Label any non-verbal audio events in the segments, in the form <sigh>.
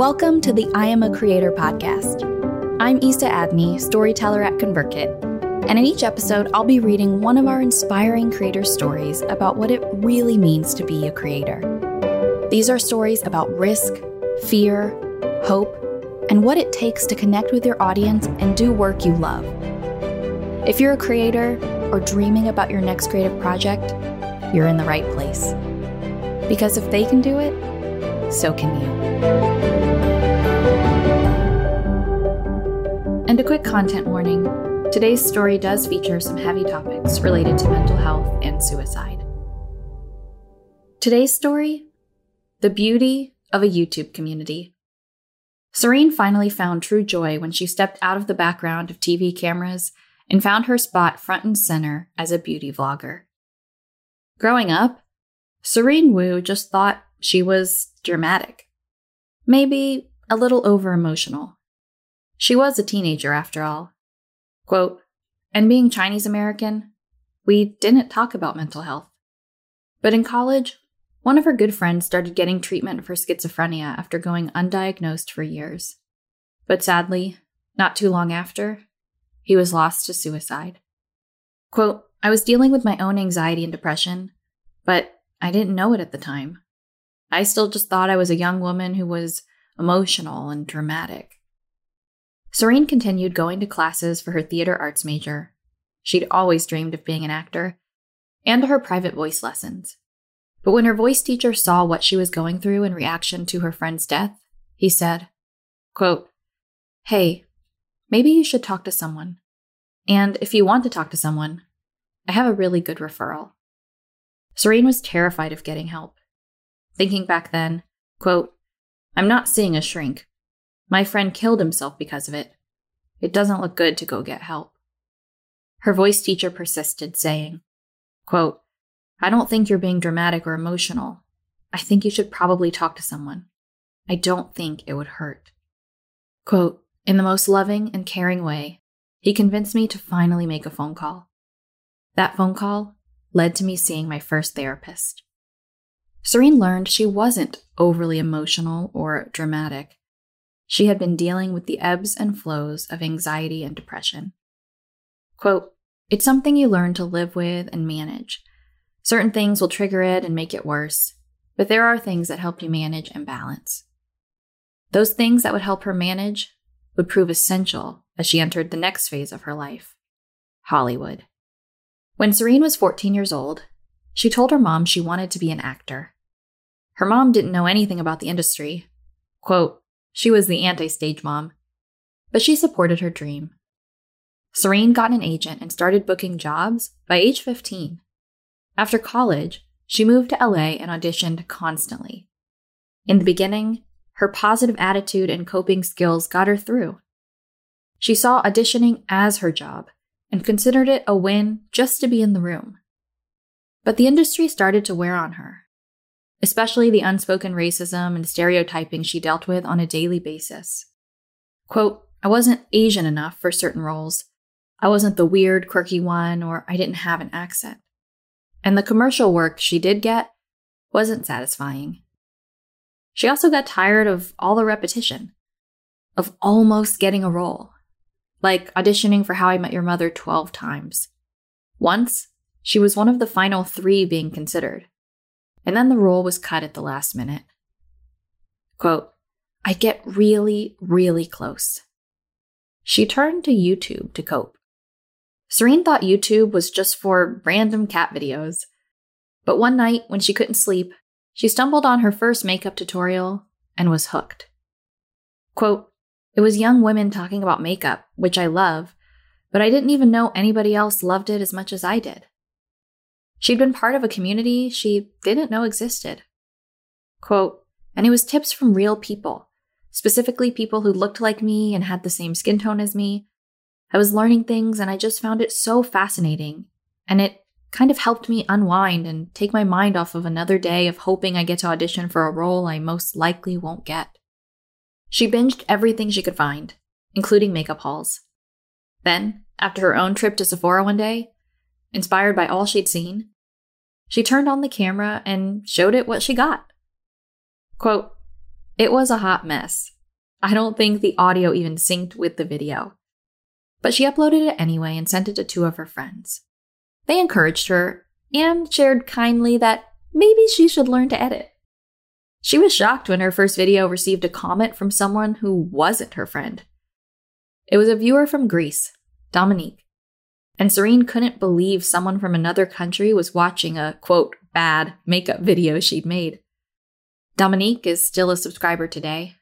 Welcome to the I Am a Creator podcast. I'm Isa Adney, storyteller at ConvertKit, and in each episode, I'll be reading one of our inspiring creator stories about what it really means to be a creator. These are stories about risk, fear, hope, and what it takes to connect with your audience and do work you love. If you're a creator or dreaming about your next creative project, you're in the right place. Because if they can do it, so can you. And a quick content warning today's story does feature some heavy topics related to mental health and suicide. Today's story The Beauty of a YouTube Community. Serene finally found true joy when she stepped out of the background of TV cameras and found her spot front and center as a beauty vlogger. Growing up, Serene Wu just thought she was dramatic, maybe a little over emotional. She was a teenager after all. Quote, and being Chinese American, we didn't talk about mental health. But in college, one of her good friends started getting treatment for schizophrenia after going undiagnosed for years. But sadly, not too long after, he was lost to suicide. Quote, I was dealing with my own anxiety and depression, but I didn't know it at the time. I still just thought I was a young woman who was emotional and dramatic. Serene continued going to classes for her theater arts major. She'd always dreamed of being an actor, and to her private voice lessons. But when her voice teacher saw what she was going through in reaction to her friend's death, he said, quote, Hey, maybe you should talk to someone. And if you want to talk to someone, I have a really good referral. Serene was terrified of getting help. Thinking back then, quote, I'm not seeing a shrink, my friend killed himself because of it. It doesn't look good to go get help. Her voice teacher persisted, saying, quote, I don't think you're being dramatic or emotional. I think you should probably talk to someone. I don't think it would hurt. Quote, in the most loving and caring way, he convinced me to finally make a phone call. That phone call led to me seeing my first therapist. Serene learned she wasn't overly emotional or dramatic. She had been dealing with the ebbs and flows of anxiety and depression. Quote, It's something you learn to live with and manage. Certain things will trigger it and make it worse, but there are things that help you manage and balance. Those things that would help her manage would prove essential as she entered the next phase of her life Hollywood. When Serene was 14 years old, she told her mom she wanted to be an actor. Her mom didn't know anything about the industry. Quote, she was the anti stage mom, but she supported her dream. Serene got an agent and started booking jobs by age 15. After college, she moved to LA and auditioned constantly. In the beginning, her positive attitude and coping skills got her through. She saw auditioning as her job and considered it a win just to be in the room. But the industry started to wear on her especially the unspoken racism and stereotyping she dealt with on a daily basis. Quote, I wasn't Asian enough for certain roles. I wasn't the weird, quirky one, or I didn't have an accent. And the commercial work she did get wasn't satisfying. She also got tired of all the repetition, of almost getting a role, like auditioning for How I Met Your Mother 12 times. Once, she was one of the final three being considered and then the role was cut at the last minute. Quote, I get really, really close. She turned to YouTube to cope. Serene thought YouTube was just for random cat videos. But one night, when she couldn't sleep, she stumbled on her first makeup tutorial and was hooked. Quote, It was young women talking about makeup, which I love, but I didn't even know anybody else loved it as much as I did. She'd been part of a community she didn't know existed. Quote, and it was tips from real people, specifically people who looked like me and had the same skin tone as me. I was learning things and I just found it so fascinating. And it kind of helped me unwind and take my mind off of another day of hoping I get to audition for a role I most likely won't get. She binged everything she could find, including makeup hauls. Then, after her own trip to Sephora one day, inspired by all she'd seen, she turned on the camera and showed it what she got. Quote, It was a hot mess. I don't think the audio even synced with the video. But she uploaded it anyway and sent it to two of her friends. They encouraged her and shared kindly that maybe she should learn to edit. She was shocked when her first video received a comment from someone who wasn't her friend. It was a viewer from Greece, Dominique. And Serene couldn't believe someone from another country was watching a, quote, bad makeup video she'd made. Dominique is still a subscriber today,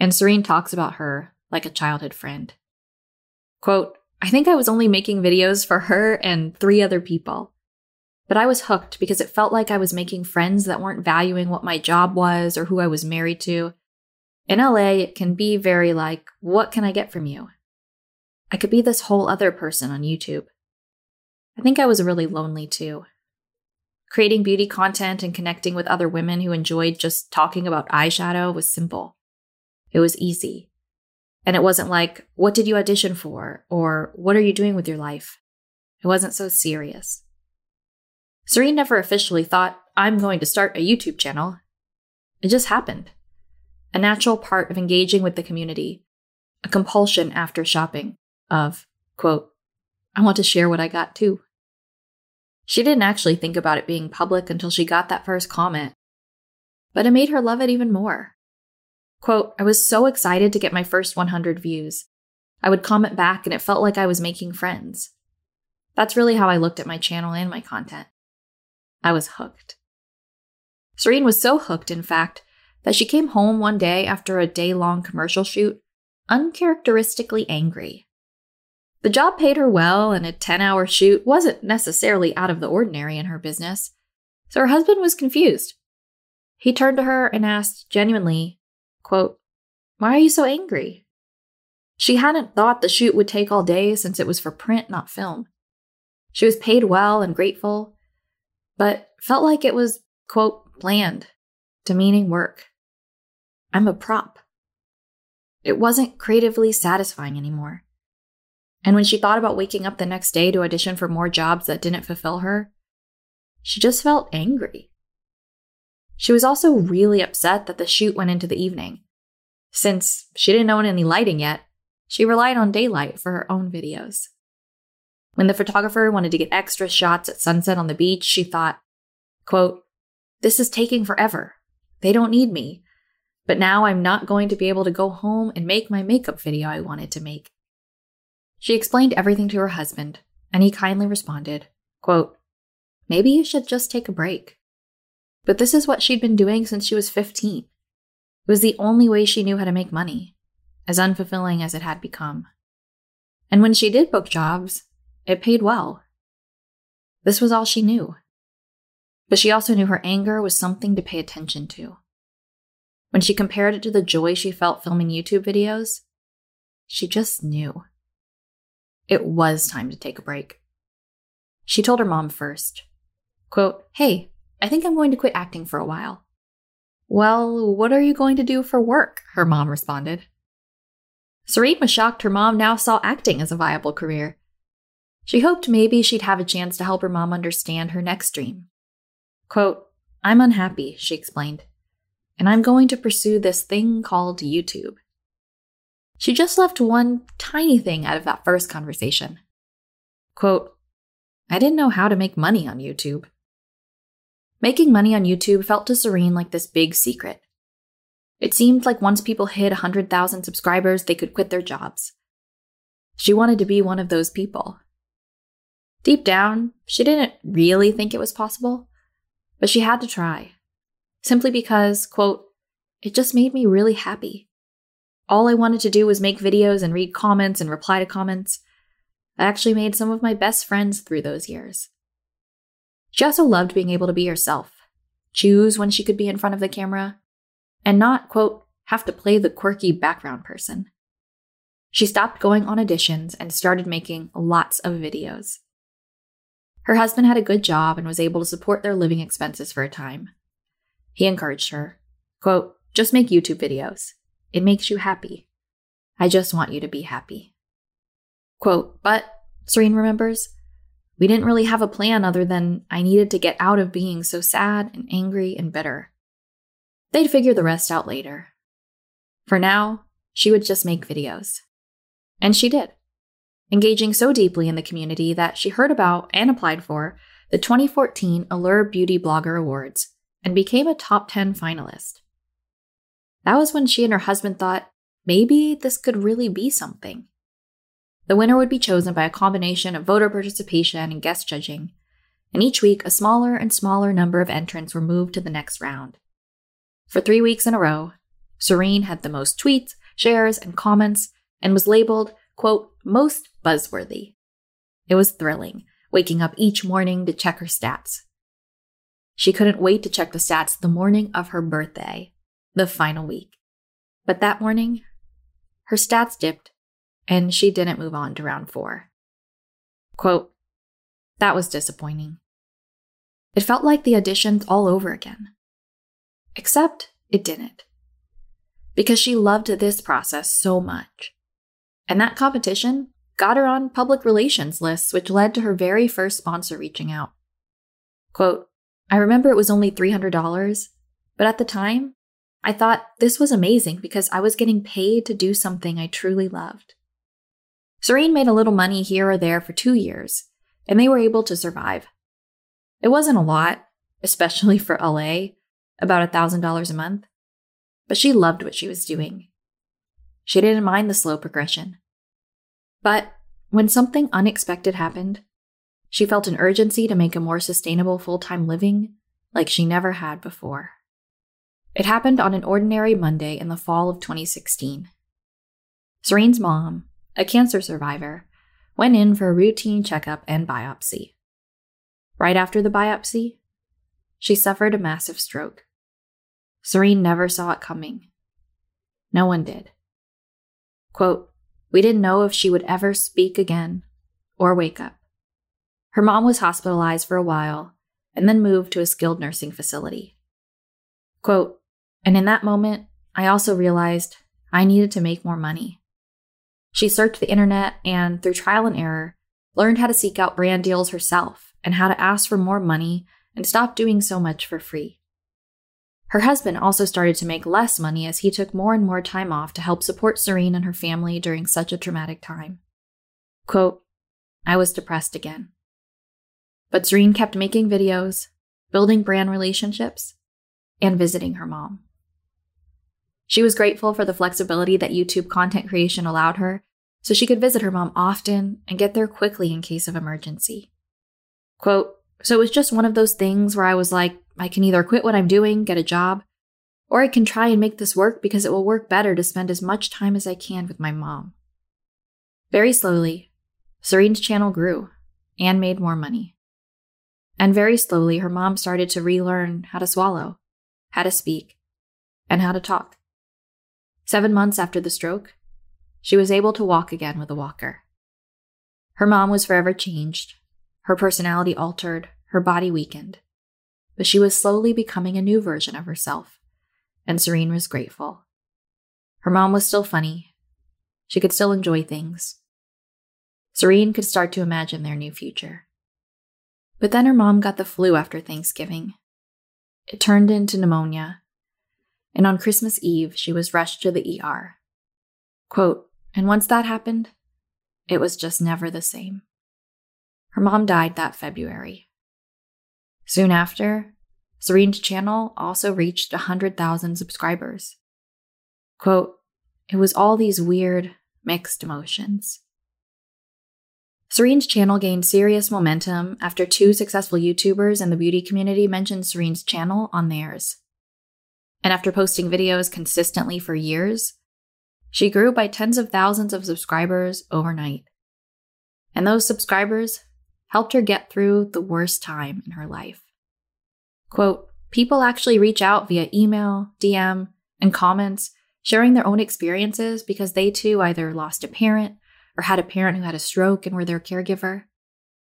and Serene talks about her like a childhood friend. Quote, I think I was only making videos for her and three other people. But I was hooked because it felt like I was making friends that weren't valuing what my job was or who I was married to. In LA, it can be very like, what can I get from you? I could be this whole other person on YouTube. I think I was really lonely too. Creating beauty content and connecting with other women who enjoyed just talking about eyeshadow was simple. It was easy. And it wasn't like, what did you audition for? Or what are you doing with your life? It wasn't so serious. Serene never officially thought, I'm going to start a YouTube channel. It just happened. A natural part of engaging with the community, a compulsion after shopping of, quote, I want to share what I got too. She didn't actually think about it being public until she got that first comment, but it made her love it even more. Quote, I was so excited to get my first 100 views. I would comment back and it felt like I was making friends. That's really how I looked at my channel and my content. I was hooked. Serene was so hooked, in fact, that she came home one day after a day long commercial shoot uncharacteristically angry. The job paid her well, and a 10 hour shoot wasn't necessarily out of the ordinary in her business, so her husband was confused. He turned to her and asked genuinely, quote, Why are you so angry? She hadn't thought the shoot would take all day since it was for print, not film. She was paid well and grateful, but felt like it was, quote, planned, demeaning work. I'm a prop. It wasn't creatively satisfying anymore. And when she thought about waking up the next day to audition for more jobs that didn't fulfill her, she just felt angry. She was also really upset that the shoot went into the evening. Since she didn't own any lighting yet, she relied on daylight for her own videos. When the photographer wanted to get extra shots at sunset on the beach, she thought, quote, This is taking forever. They don't need me. But now I'm not going to be able to go home and make my makeup video I wanted to make. She explained everything to her husband, and he kindly responded, quote, Maybe you should just take a break. But this is what she'd been doing since she was 15. It was the only way she knew how to make money, as unfulfilling as it had become. And when she did book jobs, it paid well. This was all she knew. But she also knew her anger was something to pay attention to. When she compared it to the joy she felt filming YouTube videos, she just knew. It was time to take a break. She told her mom first, quote, Hey, I think I'm going to quit acting for a while. Well, what are you going to do for work? Her mom responded. Was shocked her mom now saw acting as a viable career. She hoped maybe she'd have a chance to help her mom understand her next dream. Quote, I'm unhappy, she explained, and I'm going to pursue this thing called YouTube. She just left one tiny thing out of that first conversation. Quote, I didn't know how to make money on YouTube. Making money on YouTube felt to Serene like this big secret. It seemed like once people hit 100,000 subscribers, they could quit their jobs. She wanted to be one of those people. Deep down, she didn't really think it was possible, but she had to try. Simply because, quote, it just made me really happy. All I wanted to do was make videos and read comments and reply to comments. I actually made some of my best friends through those years. She also loved being able to be herself, choose when she could be in front of the camera, and not, quote, have to play the quirky background person. She stopped going on auditions and started making lots of videos. Her husband had a good job and was able to support their living expenses for a time. He encouraged her, quote, just make YouTube videos. It makes you happy. I just want you to be happy. Quote, but, Serene remembers, we didn't really have a plan other than I needed to get out of being so sad and angry and bitter. They'd figure the rest out later. For now, she would just make videos. And she did, engaging so deeply in the community that she heard about and applied for the 2014 Allure Beauty Blogger Awards and became a top 10 finalist. That was when she and her husband thought maybe this could really be something. The winner would be chosen by a combination of voter participation and guest judging, and each week a smaller and smaller number of entrants were moved to the next round. For three weeks in a row, Serene had the most tweets, shares, and comments, and was labeled, quote, most buzzworthy. It was thrilling, waking up each morning to check her stats. She couldn't wait to check the stats the morning of her birthday, the final week. But that morning, her stats dipped and she didn't move on to round four. Quote, that was disappointing. It felt like the auditions all over again. Except it didn't. Because she loved this process so much. And that competition got her on public relations lists, which led to her very first sponsor reaching out. Quote, I remember it was only $300, but at the time, I thought this was amazing because I was getting paid to do something I truly loved. Serene made a little money here or there for two years, and they were able to survive. It wasn't a lot, especially for LA, about $1,000 a month, but she loved what she was doing. She didn't mind the slow progression. But when something unexpected happened, she felt an urgency to make a more sustainable full time living like she never had before. It happened on an ordinary Monday in the fall of 2016. Serene's mom, a cancer survivor, went in for a routine checkup and biopsy. Right after the biopsy, she suffered a massive stroke. Serene never saw it coming. No one did. Quote, We didn't know if she would ever speak again or wake up. Her mom was hospitalized for a while and then moved to a skilled nursing facility. Quote, and in that moment, I also realized I needed to make more money. She searched the internet and, through trial and error, learned how to seek out brand deals herself and how to ask for more money and stop doing so much for free. Her husband also started to make less money as he took more and more time off to help support Serene and her family during such a traumatic time. Quote, I was depressed again. But Serene kept making videos, building brand relationships, and visiting her mom. She was grateful for the flexibility that YouTube content creation allowed her, so she could visit her mom often and get there quickly in case of emergency. Quote, so it was just one of those things where I was like, I can either quit what I'm doing, get a job, or I can try and make this work because it will work better to spend as much time as I can with my mom. Very slowly, Serene's channel grew and made more money. And very slowly, her mom started to relearn how to swallow, how to speak, and how to talk. Seven months after the stroke, she was able to walk again with a walker. Her mom was forever changed, her personality altered, her body weakened. But she was slowly becoming a new version of herself, and Serene was grateful. Her mom was still funny. She could still enjoy things. Serene could start to imagine their new future. But then her mom got the flu after Thanksgiving. It turned into pneumonia, and on Christmas Eve, she was rushed to the ER. Quote, and once that happened, it was just never the same. Her mom died that February. Soon after, Serene's channel also reached 100,000 subscribers. Quote, it was all these weird, mixed emotions. Serene's channel gained serious momentum after two successful YouTubers in the beauty community mentioned Serene's channel on theirs and after posting videos consistently for years, she grew by tens of thousands of subscribers overnight. And those subscribers helped her get through the worst time in her life. Quote, people actually reach out via email, DM, and comments, sharing their own experiences because they too either lost a parent or had a parent who had a stroke and were their caregiver.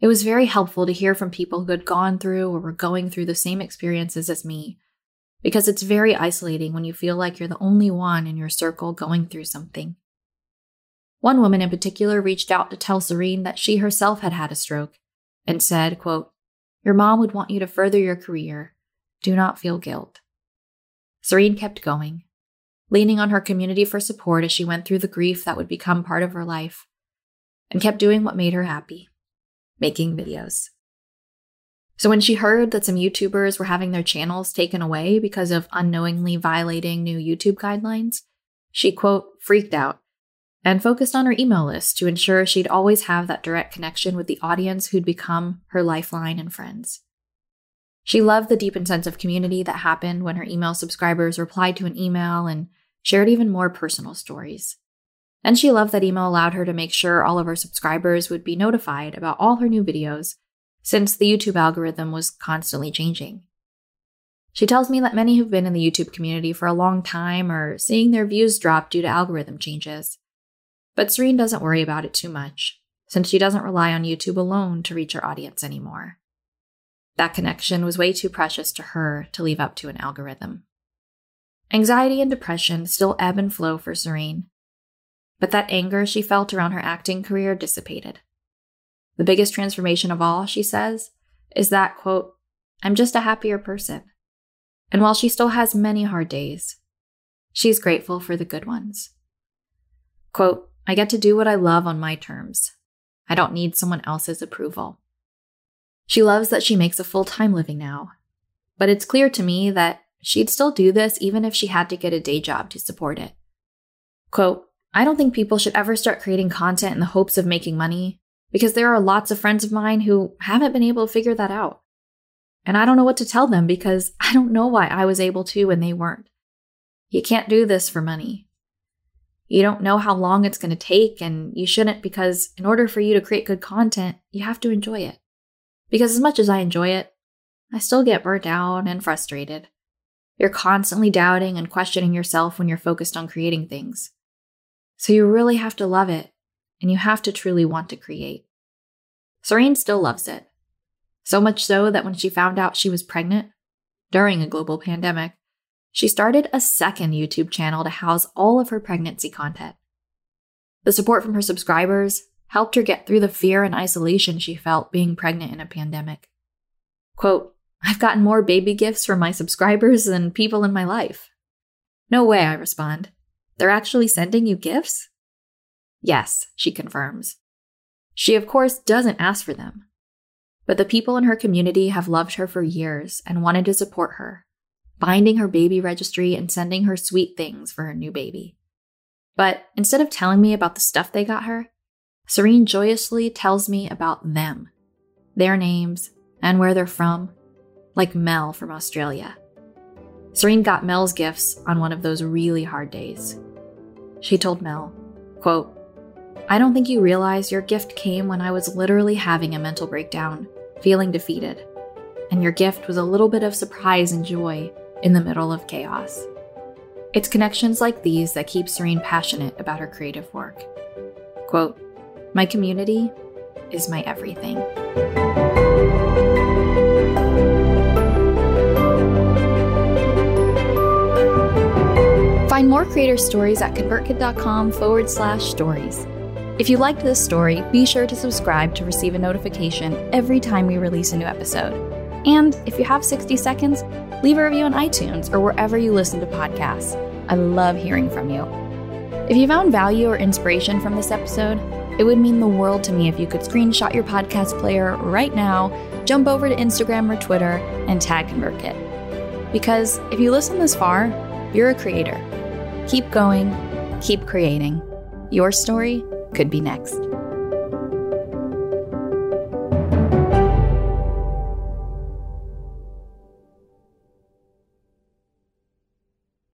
It was very helpful to hear from people who had gone through or were going through the same experiences as me because it's very isolating when you feel like you're the only one in your circle going through something. One woman in particular reached out to tell Serene that she herself had had a stroke and said, quote, Your mom would want you to further your career. Do not feel guilt. Serene kept going, leaning on her community for support as she went through the grief that would become part of her life, and kept doing what made her happy making videos. So when she heard that some YouTubers were having their channels taken away because of unknowingly violating new YouTube guidelines, she, quote, freaked out and focused on her email list to ensure she'd always have that direct connection with the audience who'd become her lifeline and friends. She loved the deepened sense of community that happened when her email subscribers replied to an email and shared even more personal stories. And she loved that email allowed her to make sure all of her subscribers would be notified about all her new videos, since the YouTube algorithm was constantly changing. She tells me that many who've been in the YouTube community for a long time are seeing their views drop due to algorithm changes. But Serene doesn't worry about it too much, since she doesn't rely on YouTube alone to reach her audience anymore. That connection was way too precious to her to leave up to an algorithm. Anxiety and depression still ebb and flow for Serene, but that anger she felt around her acting career dissipated. The biggest transformation of all, she says, is that, quote, I'm just a happier person. And while she still has many hard days, she's grateful for the good ones. Quote, I get to do what I love on my terms. I don't need someone else's approval. She loves that she makes a full time living now, but it's clear to me that she'd still do this even if she had to get a day job to support it. Quote, I don't think people should ever start creating content in the hopes of making money because there are lots of friends of mine who haven't been able to figure that out. And I don't know what to tell them because <laughs> I don't know why I was able to and they weren't. You can't do this for money. You don't know how long it's going to take, and you shouldn't because, in order for you to create good content, you have to enjoy it. Because as much as I enjoy it, I still get burnt out and frustrated. You're constantly doubting and questioning yourself when you're focused on creating things. So you really have to love it, and you have to truly want to create. Serene still loves it. So much so that when she found out she was pregnant during a global pandemic, she started a second YouTube channel to house all of her pregnancy content. The support from her subscribers helped her get through the fear and isolation she felt being pregnant in a pandemic. Quote, I've gotten more baby gifts from my subscribers than people in my life. No way, I respond. They're actually sending you gifts? Yes, she confirms. She, of course, doesn't ask for them. But the people in her community have loved her for years and wanted to support her, binding her baby registry and sending her sweet things for her new baby. But instead of telling me about the stuff they got her, Serene joyously tells me about them, their names, and where they're from, like Mel from Australia. Serene got Mel's gifts on one of those really hard days. She told Mel, quote, I don't think you realize your gift came when I was literally having a mental breakdown, feeling defeated. And your gift was a little bit of surprise and joy in the middle of chaos. It's connections like these that keep Serene passionate about her creative work. Quote, My community is my everything. Find more creator stories at convertkit.com forward slash stories. If you liked this story, be sure to subscribe to receive a notification every time we release a new episode. And if you have 60 seconds, leave a review on iTunes or wherever you listen to podcasts. I love hearing from you. If you found value or inspiration from this episode, it would mean the world to me if you could screenshot your podcast player right now, jump over to Instagram or Twitter, and tag ConvertKit. Because if you listen this far, you're a creator. Keep going, keep creating. Your story could be next.